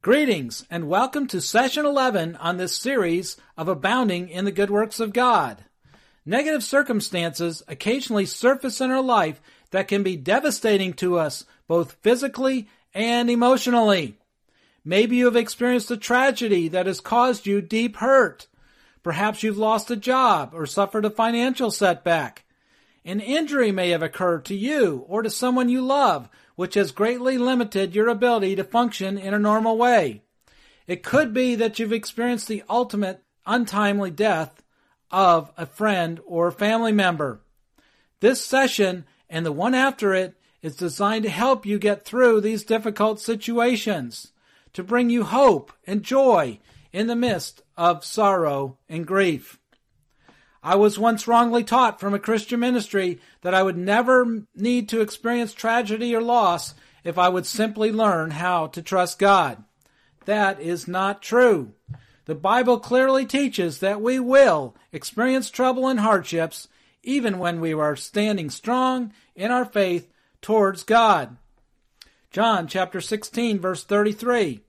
Greetings and welcome to session 11 on this series of Abounding in the Good Works of God. Negative circumstances occasionally surface in our life that can be devastating to us both physically and emotionally. Maybe you have experienced a tragedy that has caused you deep hurt. Perhaps you've lost a job or suffered a financial setback. An injury may have occurred to you or to someone you love, which has greatly limited your ability to function in a normal way. It could be that you've experienced the ultimate untimely death of a friend or family member. This session and the one after it is designed to help you get through these difficult situations, to bring you hope and joy in the midst of sorrow and grief. I was once wrongly taught from a Christian ministry that I would never need to experience tragedy or loss if I would simply learn how to trust God. That is not true. The Bible clearly teaches that we will experience trouble and hardships even when we are standing strong in our faith towards God. John chapter 16 verse 33.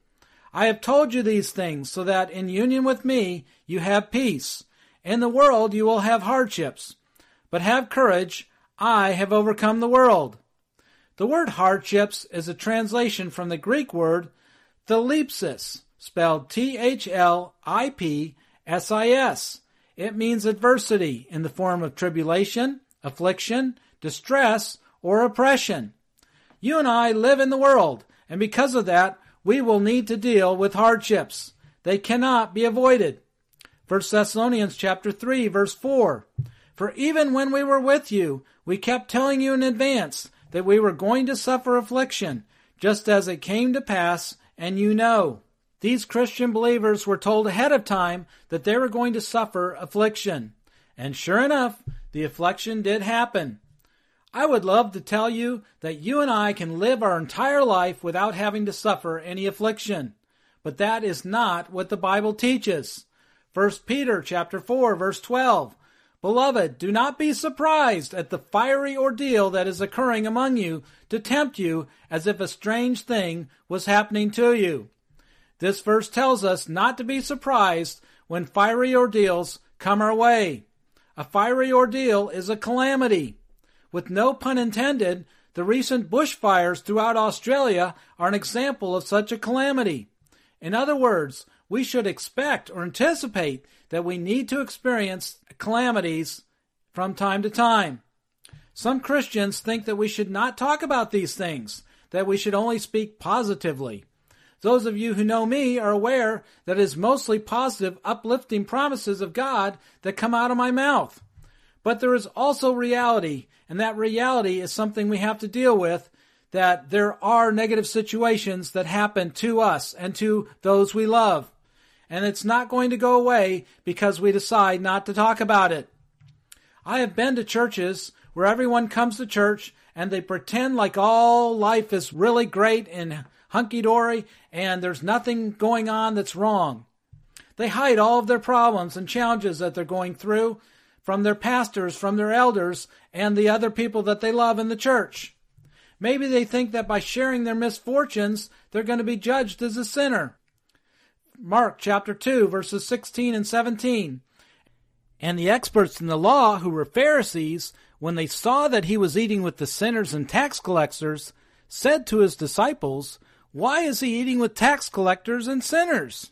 I have told you these things so that in union with me you have peace. In the world you will have hardships, but have courage, I have overcome the world. The word hardships is a translation from the Greek word thlipsis, spelled T-H-L-I-P-S-I-S. It means adversity in the form of tribulation, affliction, distress, or oppression. You and I live in the world, and because of that, we will need to deal with hardships. They cannot be avoided. 1 Thessalonians chapter 3 verse 4. For even when we were with you, we kept telling you in advance that we were going to suffer affliction, just as it came to pass, and you know. These Christian believers were told ahead of time that they were going to suffer affliction. And sure enough, the affliction did happen. I would love to tell you that you and I can live our entire life without having to suffer any affliction. But that is not what the Bible teaches. 1 Peter chapter 4 verse 12. Beloved, do not be surprised at the fiery ordeal that is occurring among you to tempt you as if a strange thing was happening to you. This verse tells us not to be surprised when fiery ordeals come our way. A fiery ordeal is a calamity. With no pun intended, the recent bushfires throughout Australia are an example of such a calamity. In other words, we should expect or anticipate that we need to experience calamities from time to time. Some Christians think that we should not talk about these things, that we should only speak positively. Those of you who know me are aware that it is mostly positive, uplifting promises of God that come out of my mouth. But there is also reality, and that reality is something we have to deal with that there are negative situations that happen to us and to those we love and it's not going to go away because we decide not to talk about it. I have been to churches where everyone comes to church and they pretend like all life is really great and hunky dory and there's nothing going on that's wrong. They hide all of their problems and challenges that they're going through from their pastors, from their elders, and the other people that they love in the church. Maybe they think that by sharing their misfortunes, they're going to be judged as a sinner. Mark chapter 2, verses 16 and 17. And the experts in the law, who were Pharisees, when they saw that he was eating with the sinners and tax collectors, said to his disciples, Why is he eating with tax collectors and sinners?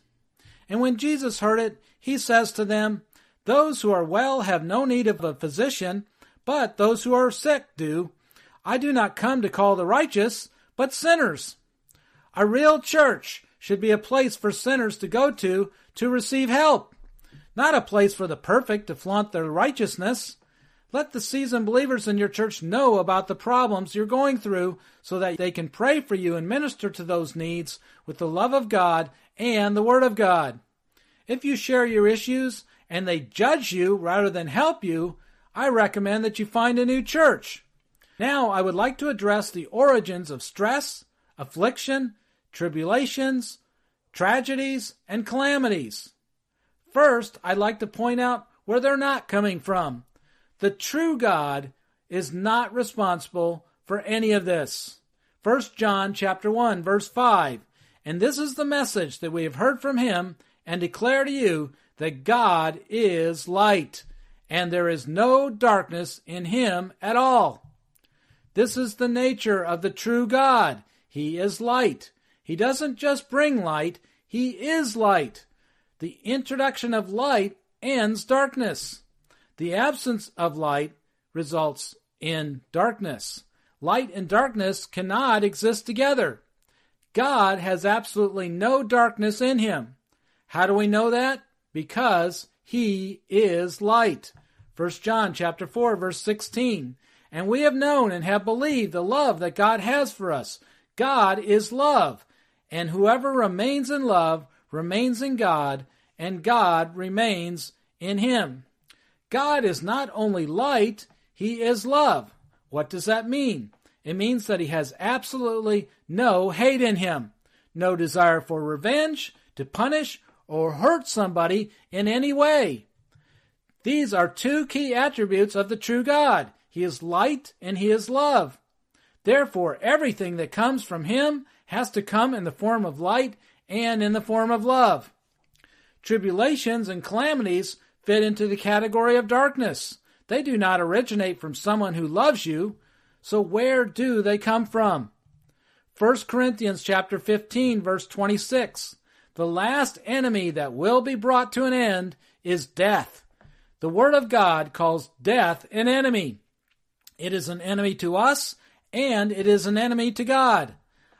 And when Jesus heard it, he says to them, Those who are well have no need of a physician, but those who are sick do. I do not come to call the righteous, but sinners. A real church should be a place for sinners to go to to receive help, not a place for the perfect to flaunt their righteousness. Let the seasoned believers in your church know about the problems you're going through so that they can pray for you and minister to those needs with the love of God and the Word of God. If you share your issues and they judge you rather than help you, I recommend that you find a new church. Now, I would like to address the origins of stress, affliction, tribulations, tragedies, and calamities. First, I'd like to point out where they're not coming from. The true God is not responsible for any of this. 1 John chapter 1 verse 5. And this is the message that we have heard from him and declare to you that God is light, and there is no darkness in him at all. This is the nature of the true God. He is light. He doesn't just bring light, he is light. The introduction of light ends darkness. The absence of light results in darkness. Light and darkness cannot exist together. God has absolutely no darkness in him. How do we know that? Because he is light. 1 John chapter 4 verse 16. And we have known and have believed the love that God has for us. God is love. And whoever remains in love remains in God, and God remains in him. God is not only light, he is love. What does that mean? It means that he has absolutely no hate in him, no desire for revenge, to punish, or hurt somebody in any way. These are two key attributes of the true God. He is light and he is love. Therefore, everything that comes from him has to come in the form of light and in the form of love. Tribulations and calamities fit into the category of darkness. They do not originate from someone who loves you. So where do they come from? 1 Corinthians chapter 15 verse 26. The last enemy that will be brought to an end is death. The word of God calls death an enemy. It is an enemy to us and it is an enemy to God.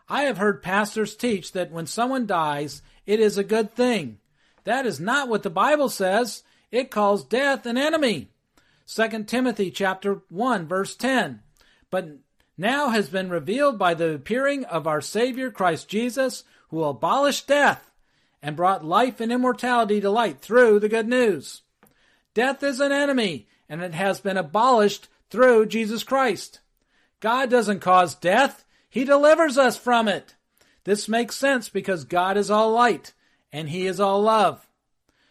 I have heard pastors teach that when someone dies, it is a good thing. That is not what the Bible says. It calls death an enemy. 2 Timothy chapter 1 verse 10. But now has been revealed by the appearing of our Savior Christ Jesus, who abolished death and brought life and immortality to light through the good news. Death is an enemy, and it has been abolished through Jesus Christ. God doesn't cause death, He delivers us from it. This makes sense because God is all light and He is all love.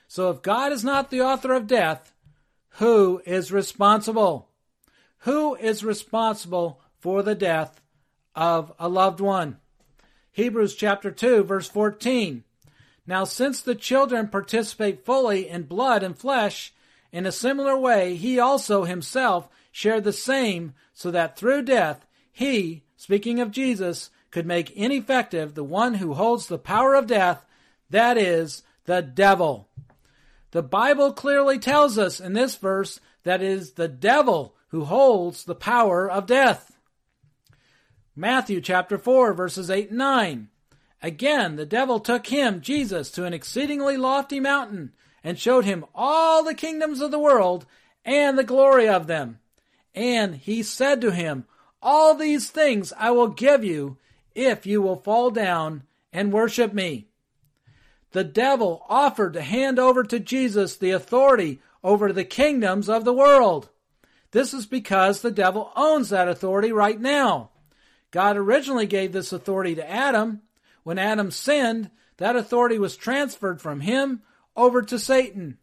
So if God is not the author of death, who is responsible? Who is responsible for the death of a loved one? Hebrews chapter 2 verse 14. Now since the children participate fully in blood and flesh, in a similar way he also himself shared the same so that through death he, speaking of Jesus, could make ineffective the one who holds the power of death, that is, the devil. The Bible clearly tells us in this verse that it is the devil who holds the power of death. Matthew chapter 4 verses 8 and 9. Again, the devil took him, Jesus, to an exceedingly lofty mountain and showed him all the kingdoms of the world and the glory of them. And he said to him, All these things I will give you if you will fall down and worship me. The devil offered to hand over to Jesus the authority over the kingdoms of the world. This is because the devil owns that authority right now. God originally gave this authority to Adam. When Adam sinned, that authority was transferred from him over to Satan.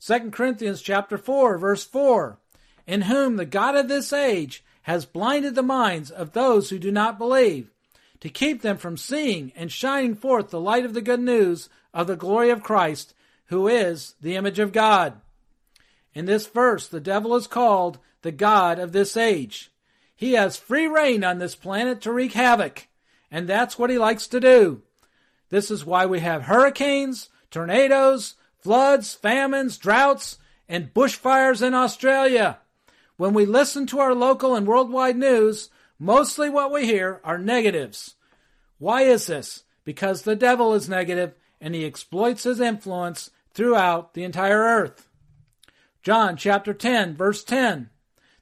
2 Corinthians chapter 4 verse 4 in whom the God of this age has blinded the minds of those who do not believe to keep them from seeing and shining forth the light of the good news of the glory of Christ who is the image of God. In this verse, the devil is called the God of this age. He has free reign on this planet to wreak havoc, and that's what he likes to do. This is why we have hurricanes, tornadoes, floods, famines, droughts, and bushfires in Australia. When we listen to our local and worldwide news, mostly what we hear are negatives. Why is this? Because the devil is negative and he exploits his influence throughout the entire earth. John chapter 10 verse 10.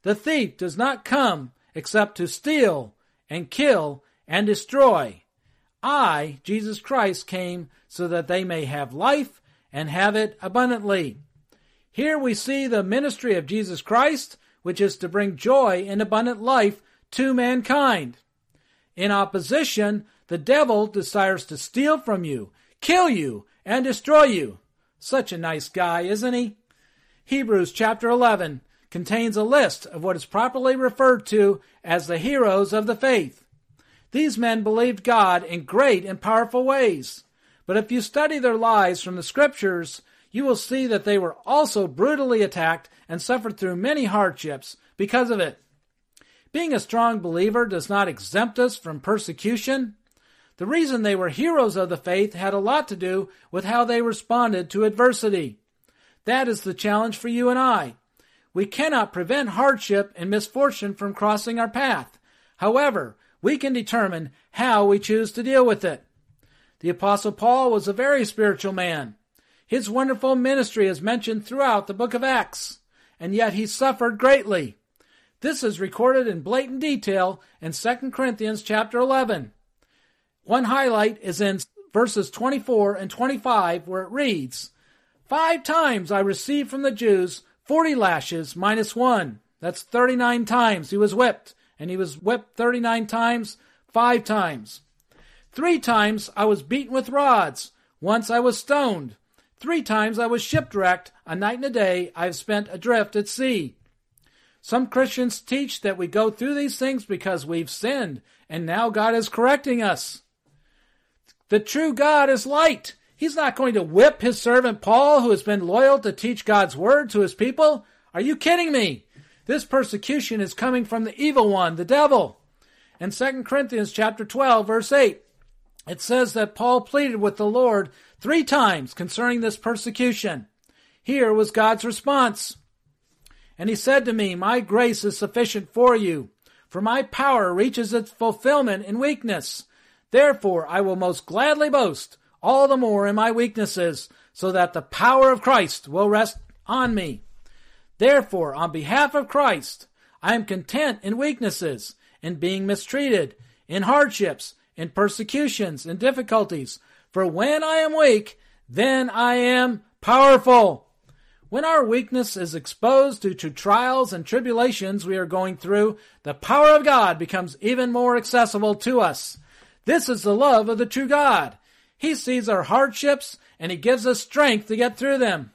The thief does not come except to steal and kill and destroy. I, Jesus Christ, came so that they may have life and have it abundantly. Here we see the ministry of Jesus Christ, which is to bring joy and abundant life to mankind. In opposition, the devil desires to steal from you, kill you, and destroy you. Such a nice guy, isn't he? Hebrews chapter 11 contains a list of what is properly referred to as the heroes of the faith. These men believed God in great and powerful ways. But if you study their lives from the scriptures, you will see that they were also brutally attacked and suffered through many hardships because of it. Being a strong believer does not exempt us from persecution. The reason they were heroes of the faith had a lot to do with how they responded to adversity. That is the challenge for you and I. We cannot prevent hardship and misfortune from crossing our path. However, we can determine how we choose to deal with it. The Apostle Paul was a very spiritual man. His wonderful ministry is mentioned throughout the book of Acts, and yet he suffered greatly. This is recorded in blatant detail in 2 Corinthians chapter 11. One highlight is in verses 24 and 25 where it reads, Five times I received from the Jews 40 lashes minus one. That's 39 times he was whipped and he was whipped 39 times, five times. Three times I was beaten with rods. Once I was stoned. Three times I was shipwrecked. A night and a day I have spent adrift at sea. Some Christians teach that we go through these things because we've sinned, and now God is correcting us. The true God is light. He's not going to whip his servant Paul, who has been loyal to teach God's word to his people. Are you kidding me? This persecution is coming from the evil one, the devil. In 2 Corinthians chapter 12 verse 8, it says that Paul pleaded with the Lord three times concerning this persecution. Here was God's response. And he said to me, My grace is sufficient for you, for my power reaches its fulfillment in weakness. Therefore I will most gladly boast all the more in my weaknesses, so that the power of Christ will rest on me. Therefore, on behalf of Christ, I am content in weaknesses, in being mistreated, in hardships, in persecutions, in difficulties. For when I am weak, then I am powerful. When our weakness is exposed due to trials and tribulations we are going through, the power of God becomes even more accessible to us. This is the love of the true God. He sees our hardships and He gives us strength to get through them.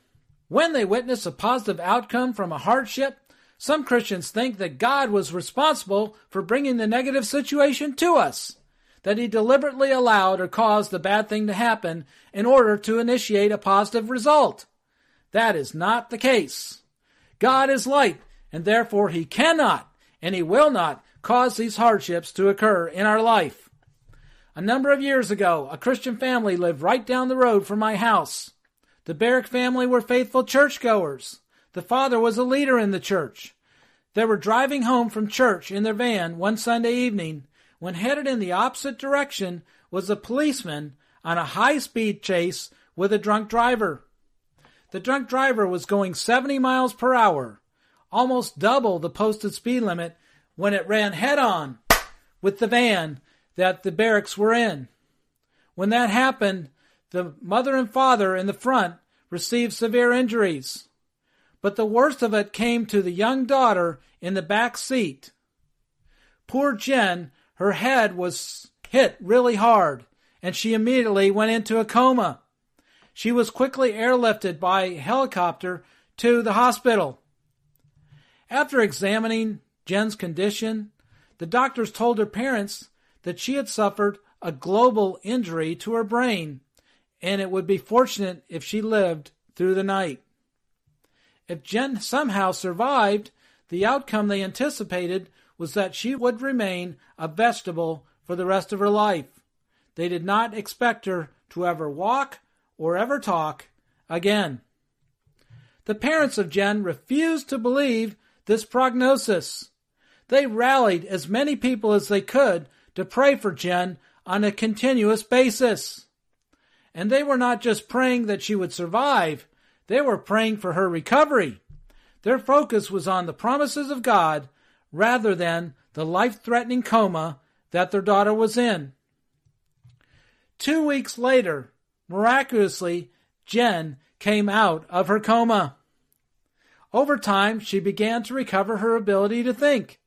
When they witness a positive outcome from a hardship, some Christians think that God was responsible for bringing the negative situation to us, that He deliberately allowed or caused the bad thing to happen in order to initiate a positive result. That is not the case. God is light, and therefore He cannot and He will not cause these hardships to occur in our life. A number of years ago, a Christian family lived right down the road from my house. The Barrick family were faithful churchgoers. The father was a leader in the church. They were driving home from church in their van one Sunday evening when headed in the opposite direction was a policeman on a high speed chase with a drunk driver. The drunk driver was going 70 miles per hour, almost double the posted speed limit when it ran head on with the van that the Barricks were in. When that happened, the mother and father in the front received severe injuries. But the worst of it came to the young daughter in the back seat. Poor Jen, her head was hit really hard, and she immediately went into a coma. She was quickly airlifted by helicopter to the hospital. After examining Jen's condition, the doctors told her parents that she had suffered a global injury to her brain and it would be fortunate if she lived through the night. If Jen somehow survived, the outcome they anticipated was that she would remain a vegetable for the rest of her life. They did not expect her to ever walk or ever talk again. The parents of Jen refused to believe this prognosis. They rallied as many people as they could to pray for Jen on a continuous basis. And they were not just praying that she would survive, they were praying for her recovery. Their focus was on the promises of God rather than the life threatening coma that their daughter was in. Two weeks later, miraculously, Jen came out of her coma. Over time, she began to recover her ability to think.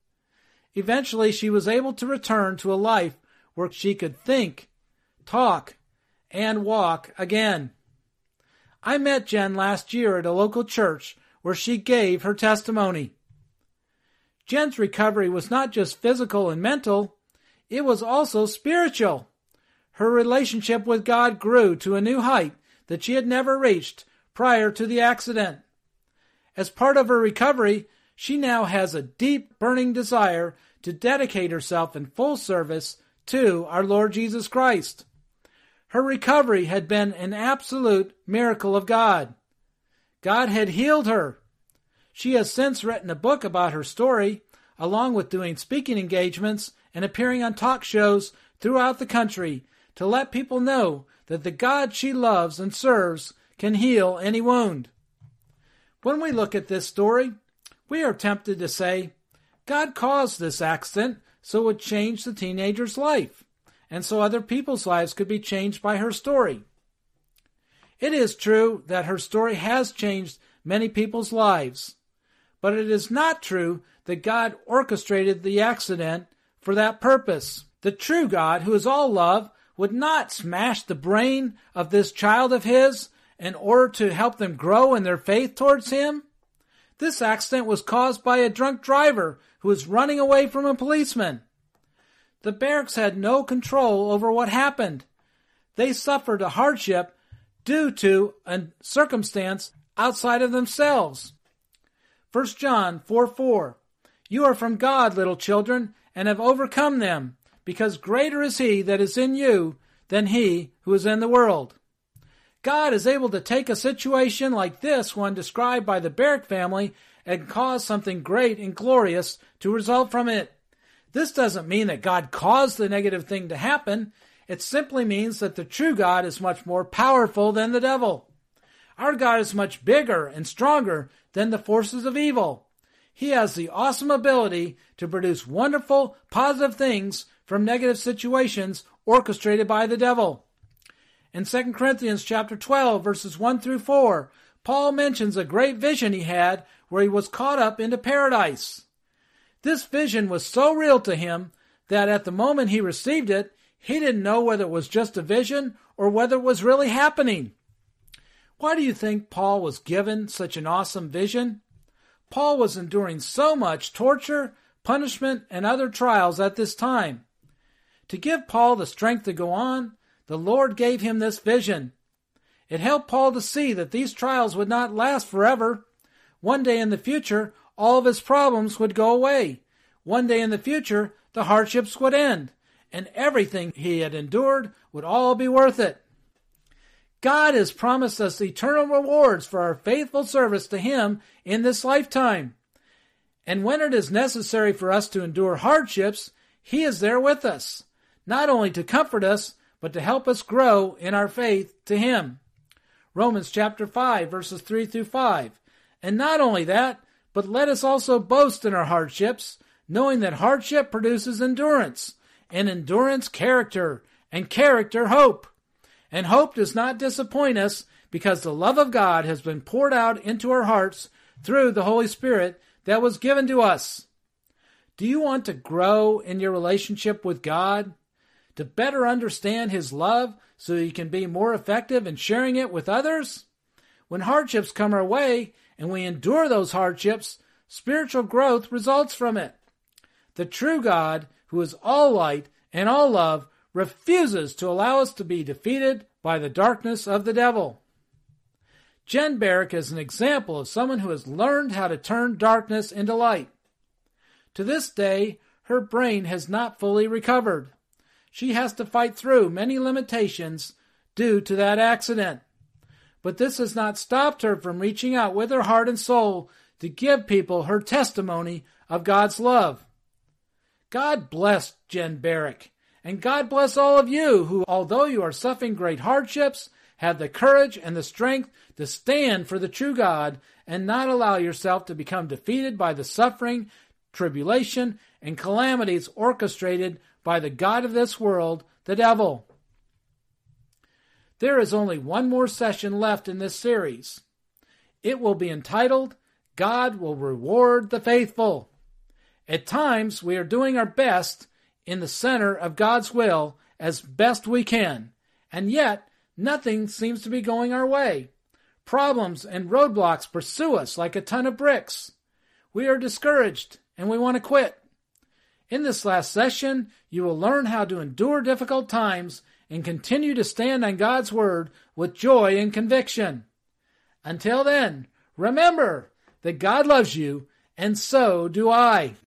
Eventually, she was able to return to a life where she could think, talk, and walk again. I met Jen last year at a local church where she gave her testimony. Jen's recovery was not just physical and mental, it was also spiritual. Her relationship with God grew to a new height that she had never reached prior to the accident. As part of her recovery, she now has a deep burning desire to dedicate herself in full service to our Lord Jesus Christ. Her recovery had been an absolute miracle of God. God had healed her. She has since written a book about her story, along with doing speaking engagements and appearing on talk shows throughout the country to let people know that the God she loves and serves can heal any wound. When we look at this story, we are tempted to say, God caused this accident so it would change the teenager's life, and so other people's lives could be changed by her story. It is true that her story has changed many people's lives, but it is not true that God orchestrated the accident for that purpose. The true God, who is all love, would not smash the brain of this child of his in order to help them grow in their faith towards him. This accident was caused by a drunk driver who was running away from a policeman. The Barricks had no control over what happened. They suffered a hardship due to a circumstance outside of themselves. 1 John 4 4. You are from God, little children, and have overcome them, because greater is he that is in you than he who is in the world. God is able to take a situation like this one described by the Barrick family and cause something great and glorious to result from it. This doesn't mean that God caused the negative thing to happen. It simply means that the true God is much more powerful than the devil. Our God is much bigger and stronger than the forces of evil. He has the awesome ability to produce wonderful, positive things from negative situations orchestrated by the devil. In 2 Corinthians chapter 12 verses 1 through 4, Paul mentions a great vision he had where he was caught up into paradise. This vision was so real to him that at the moment he received it, he didn't know whether it was just a vision or whether it was really happening. Why do you think Paul was given such an awesome vision? Paul was enduring so much torture, punishment, and other trials at this time. To give Paul the strength to go on, the Lord gave him this vision. It helped Paul to see that these trials would not last forever. One day in the future, all of his problems would go away. One day in the future, the hardships would end, and everything he had endured would all be worth it. God has promised us eternal rewards for our faithful service to Him in this lifetime. And when it is necessary for us to endure hardships, He is there with us not only to comfort us, but to help us grow in our faith to Him. Romans chapter 5, verses 3 through 5. And not only that, but let us also boast in our hardships, knowing that hardship produces endurance, and endurance character, and character hope. And hope does not disappoint us because the love of God has been poured out into our hearts through the Holy Spirit that was given to us. Do you want to grow in your relationship with God? to better understand His love so you can be more effective in sharing it with others? When hardships come our way and we endure those hardships, spiritual growth results from it. The true God, who is all light and all love, refuses to allow us to be defeated by the darkness of the devil. Jen Barrick is an example of someone who has learned how to turn darkness into light. To this day, her brain has not fully recovered she has to fight through many limitations due to that accident. But this has not stopped her from reaching out with her heart and soul to give people her testimony of God's love. God bless Jen Barrick, and God bless all of you who, although you are suffering great hardships, have the courage and the strength to stand for the true God and not allow yourself to become defeated by the suffering, tribulation, and calamities orchestrated by the God of this world, the devil. There is only one more session left in this series. It will be entitled, God Will Reward the Faithful. At times, we are doing our best in the center of God's will as best we can, and yet nothing seems to be going our way. Problems and roadblocks pursue us like a ton of bricks. We are discouraged and we want to quit. In this last session, you will learn how to endure difficult times and continue to stand on God's Word with joy and conviction. Until then, remember that God loves you, and so do I.